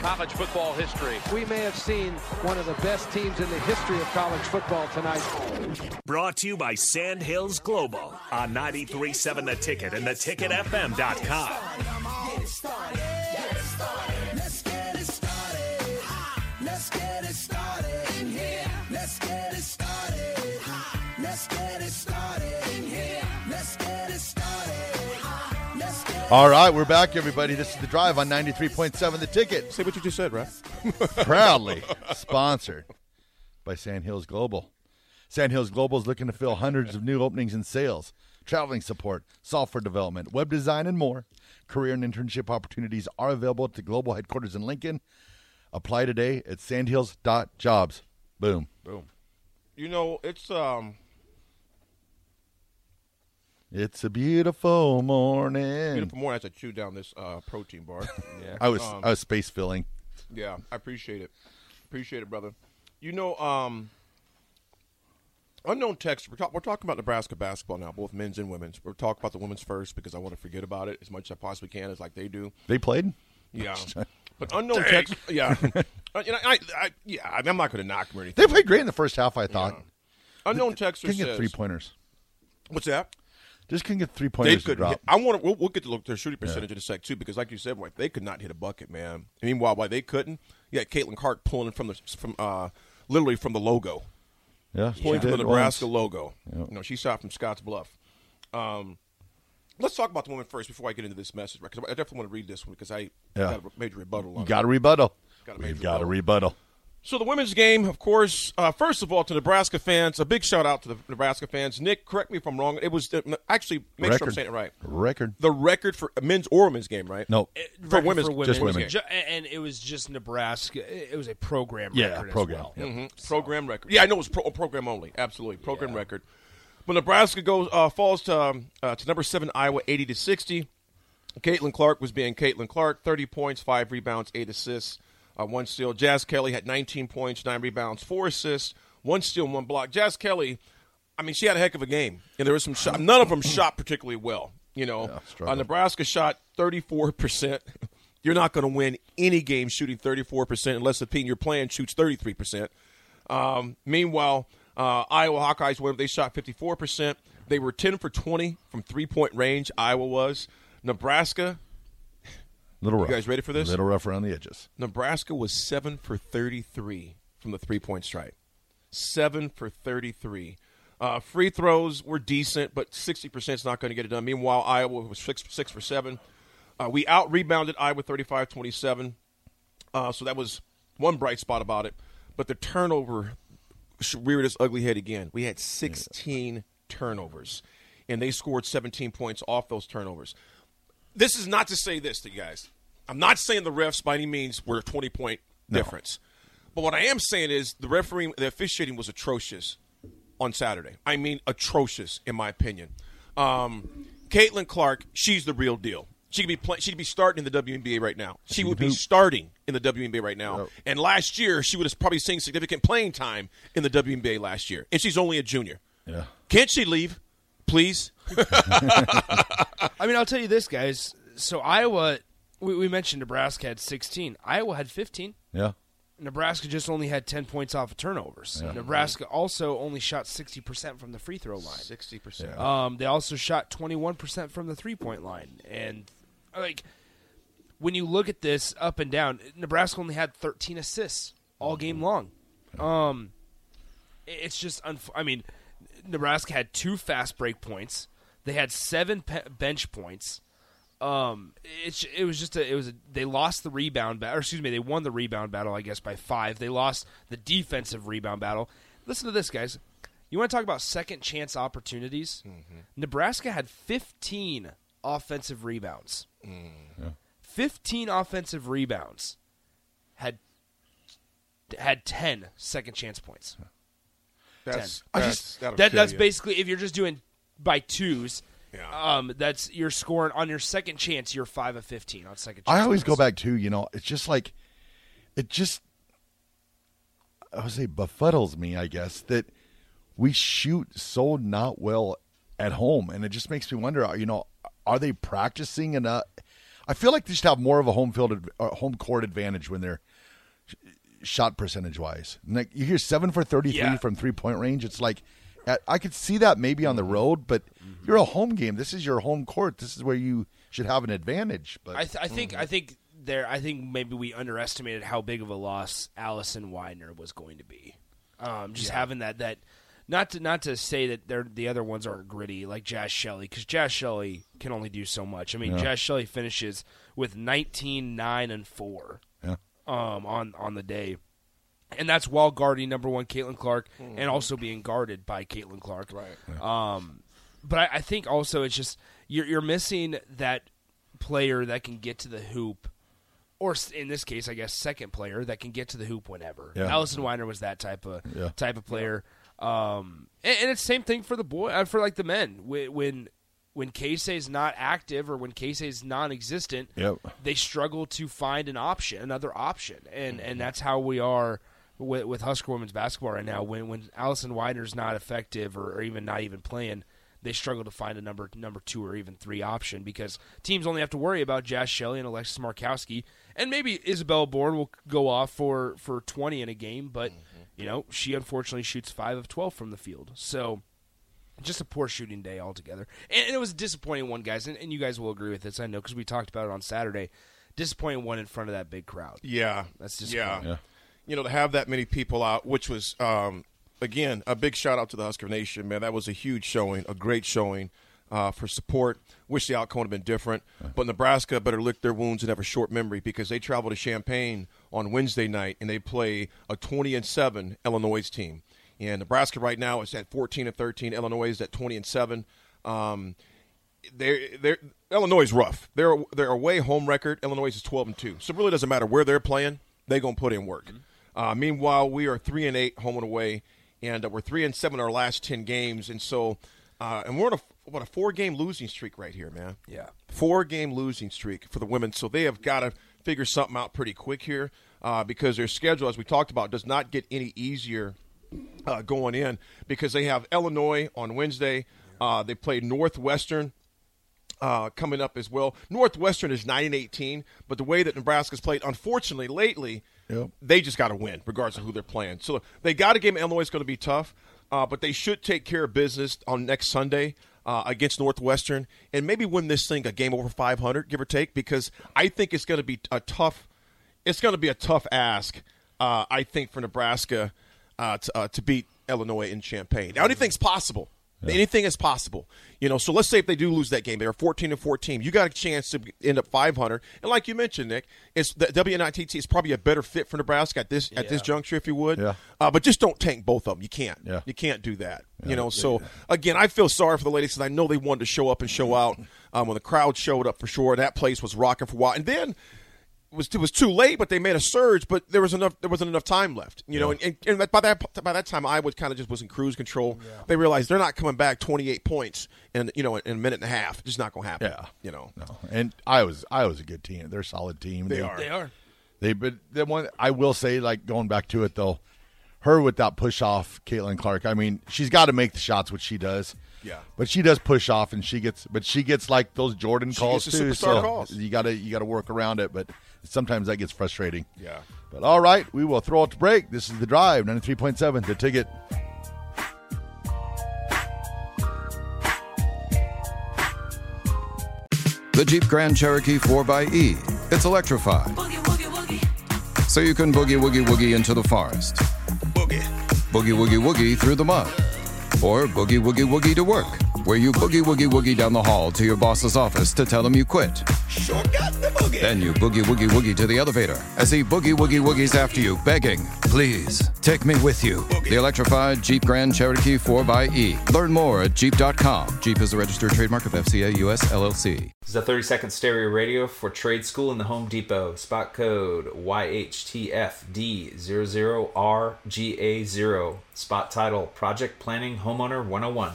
college football history. We may have seen one of the best teams in the history of college football tonight. Brought to you by Sandhills Global on 93.7 The Ticket and theticketfm.com. All right, we're back, everybody. This is the drive on 93.7 The Ticket. Say what you just said, Ref. Proudly sponsored by Sandhills Global. Sandhills Global is looking to fill hundreds of new openings in sales, traveling support, software development, web design, and more. Career and internship opportunities are available at the global headquarters in Lincoln. Apply today at sandhills.jobs. Boom. Boom. You know, it's um It's a beautiful morning. beautiful morning as I chew down this uh, protein bar. yeah. I was Um, I was space filling. Yeah, I appreciate it. Appreciate it, brother. You know, um, unknown text. We're, talk, we're talking about Nebraska basketball now, both men's and women's. We're talking about the women's first because I want to forget about it as much as I possibly can, as like they do. They played. Yeah, but unknown text. Yeah, Uh, you know, I, I, yeah, I- I'm not going to knock them or anything. They played great in the first half. I thought. Unknown texter Couldn't get says, three pointers. "What's that?" Just couldn't get three They pointers to could. Hit, I want to. We'll, we'll get to look at their shooting percentage in a sec too, because like you said, like, they could not hit a bucket, man. Meanwhile, why they couldn't? Yeah, Caitlin Clark pulling from the from uh, literally from the logo. Yeah, pulling from the Nebraska once. logo. Yep. You know, she shot from Scotts Bluff. Um, let's talk about the woman first before I get into this message, because I definitely want to read this one because I Yeah. got a major rebuttal on You got a rebuttal. Got a We've major got a rebuttal. Rebuttal. So the women's game, of course. Uh, first of all, to Nebraska fans, a big shout out to the Nebraska fans. Nick, correct me if I'm wrong. It was uh, actually make sure I'm saying it right. Record. The record for men's or women's game, right? No. for Record women's, for women. just women. ju- and it was just Nebraska. It was a program Yeah, record program. as well. Yep. Mhm. Program record. Yeah, I know it was pro- program only. Absolutely, program record. But Nebraska goes uh, falls to um, uh, to number seven Iowa, eighty to sixty. Caitlin Clark was being Caitlin Clark, thirty points, five rebounds, eight assists, uh, one steal. Jaz Shelley had nineteen points, nine rebounds, four assists, one steal, one block. Jaz Shelley, I mean, she had a heck of a game, and there was some shot. None of them shot particularly well. You know, uh. Nebraska shot thirty four percent. You're not going to win any game shooting 34% unless the team you're playing shoots 33%. Um, meanwhile, uh, Iowa Hawkeyes went. They shot 54%. They were 10 for 20 from three point range. Iowa was. Nebraska. Little You rough. guys ready for this? Little rough around the edges. Nebraska was seven for 33 from the three point stripe. Seven for 33. Uh, free throws were decent, but 60% is not going to get it done. Meanwhile, Iowa was six, six for seven. Uh, we out rebounded Iowa 35 27. Uh, so that was one bright spot about it. But the turnover reared its ugly head again. We had 16 turnovers, and they scored 17 points off those turnovers. This is not to say this to you guys. I'm not saying the refs by any means were a 20 point difference. But what I am saying is the refereeing, the officiating was atrocious on Saturday. I mean, atrocious in my opinion. Um, Caitlin Clark, she's the real deal. She could be play, she'd be starting in the WNBA right now. She would be starting in the WNBA right now. And last year, she would have probably seen significant playing time in the WNBA last year. And she's only a junior. Yeah. Can't she leave, please? I mean, I'll tell you this, guys. So Iowa, we, we mentioned Nebraska had 16. Iowa had 15. Yeah. Nebraska just only had 10 points off of turnovers. Yeah. Nebraska also only shot 60% from the free throw line. Sixty percent. Um, they also shot 21% from the three point line. And, like, when you look at this up and down, Nebraska only had 13 assists all game long. Um, it's just, unf- I mean, Nebraska had two fast break points. They had seven pe- bench points. Um, it's it was just a it was a, they lost the rebound battle. Excuse me, they won the rebound battle, I guess, by five. They lost the defensive rebound battle. Listen to this, guys. You want to talk about second chance opportunities? Nebraska had 15 offensive rebounds. 15 offensive rebounds. Had had 10 second chance points. That's 10. That's, just- that'll that, kill that's you. basically if you're just doing by twos. Yeah. Um, that's you're scoring on your second chance. You're five of fifteen on second. chance I always go back to, you know, it's just like, it just, I would say, befuddles me, I guess, that we shoot so not well at home. And it just makes me wonder, you know, are they practicing enough? I feel like they should have more of a home field, uh, home court advantage when they're shot percentage wise. Like you hear seven for 33 Yeah. from three point range. It's like, I could see that maybe on the road, but you're a home game. This is your home court. This is where you should have an advantage. But I, th- I think I think there. I think maybe we underestimated how big of a loss Allison Weidner was going to be. Um, just having that that not to not to say that they're, the other ones aren't gritty like Jaz Shelley because Jaz Shelley can only do so much. I mean, Yeah. Jaz Shelley finishes with 19, 9, and four. Yeah. Um, on on the day. And that's while guarding number one Caitlin Clark and also being guarded by Caitlin Clark. Right. Um, but I, I think also it's just you're you're missing that player that can get to the hoop, or in this case, I guess second player that can get to the hoop whenever. Yeah. Allison Weidner was that type of Yeah. type of player. Um, and, and it's same thing for the boy uh, for like the men when when when Casey's not active or when Casey's non-existent, Yep. they struggle to find an option, another option, and and that's how we are with, with Husker women's basketball right now. When when Allison Weidner's not effective or, or even not even playing, they struggle to find a number number two or even three option because teams only have to worry about Jaz Shelley and Alexis Markowski, and maybe Isabelle Bourne will go off for for twenty in a game, but mm-hmm. you know she unfortunately shoots five of twelve from the field, so just a poor shooting day altogether. And, and it was a disappointing one, guys. And, and you guys will agree with this, I know, because we talked about it on Saturday. Disappointing one in front of that big crowd. Yeah, That's just yeah. Yeah. You know, to have that many people out, which was um, again a big shout out to the Husker Nation, man. That was a huge showing, a great showing uh, for support. Wish the outcome would have been different, but Nebraska better lick their wounds and have a short memory because they travel to Champaign on Wednesday night and they play a twenty and seven Illinois team. And Nebraska right now is at fourteen and thirteen. Illinois is at twenty and seven. Um, they're, they're, Illinois is rough. They're, they're away home record, Illinois is twelve and two. So it really doesn't matter where they're playing; they're gonna put in work. Uh, meanwhile, we are three and eight home and away, and uh, we're three and seven our last ten games, and so uh, and we're on a what a four game losing streak right here, man. Yeah. four game losing streak for the women. So they have got to figure something out pretty quick here uh, because their schedule, as we talked about, does not get any easier uh, going in because they have Illinois on Wednesday. Uh, they play Northwestern uh, coming up as well. Northwestern is 9 and 18, but the way that Nebraska's played, unfortunately, lately, Yep. they just got to win, regardless of who they're playing. So they got a game. Illinois is going to be tough, uh, but they should take care of business on next Sunday. Uh, against Northwestern, and maybe win this thing a game over 500, give or take, because I think it's going to be a tough. It's going to be a tough ask, uh, I think, for Nebraska uh, to, uh, to beat Illinois in Champaign. Now, anything's possible. Anything is possible, you know. So let's say if they do lose that game, they're fourteen and fourteen. You got a chance to end up five hundred, and like you mentioned, Nick, it's the WNIT is probably a better fit for Nebraska at this at this juncture, if you would. Yeah. Uh, but just don't tank both of them. You can't. Yeah. You can't do that. you know. So again, I feel sorry for the ladies because I know they wanted to show up and show out um, when the crowd showed up for sure. That place was rocking for a while, and then was it was too late, but they made a surge. But there was enough. There wasn't enough time left, you know. And, and, and by that by that time, I was kind of just was in cruise control. They realized they're not coming back twenty eight points in you know in a minute and a half. It's just not going to happen. Yeah. you know. No. And I was I was a good team. They're a solid team. They are. They are. They but the one I will say, like going back to it though, her with that push off, Caitlin Clark. I mean, she's got to make the shots, which she does. Yeah. But she does push off, and she gets, but she gets like those Jordan She calls gets the too. so calls. you gotta you gotta work around it, but sometimes that gets frustrating. Yeah. But all right, we will throw it to break. This is the drive, ninety three point seven, the ticket. The Jeep Grand Cherokee 4xE. It's electrified. So you can boogie woogie woogie into the forest. Boogie. Boogie woogie woogie through the mud. Or boogie woogie woogie to work, where you boogie woogie woogie down the hall to your boss's office to tell him you quit. Sure got the boogie. Then you boogie woogie woogie to the elevator as he boogie woogie woogies after you, begging, Please, take me with you. The electrified Jeep Grand Cherokee 4xE. Learn more at Jeep.com. Jeep is a registered trademark of FCA US LLC. This is a 30 second stereo radio for trade school in the Home Depot. Spot code YHTFD00RGA0. Spot title Project Planning Homeowner 101.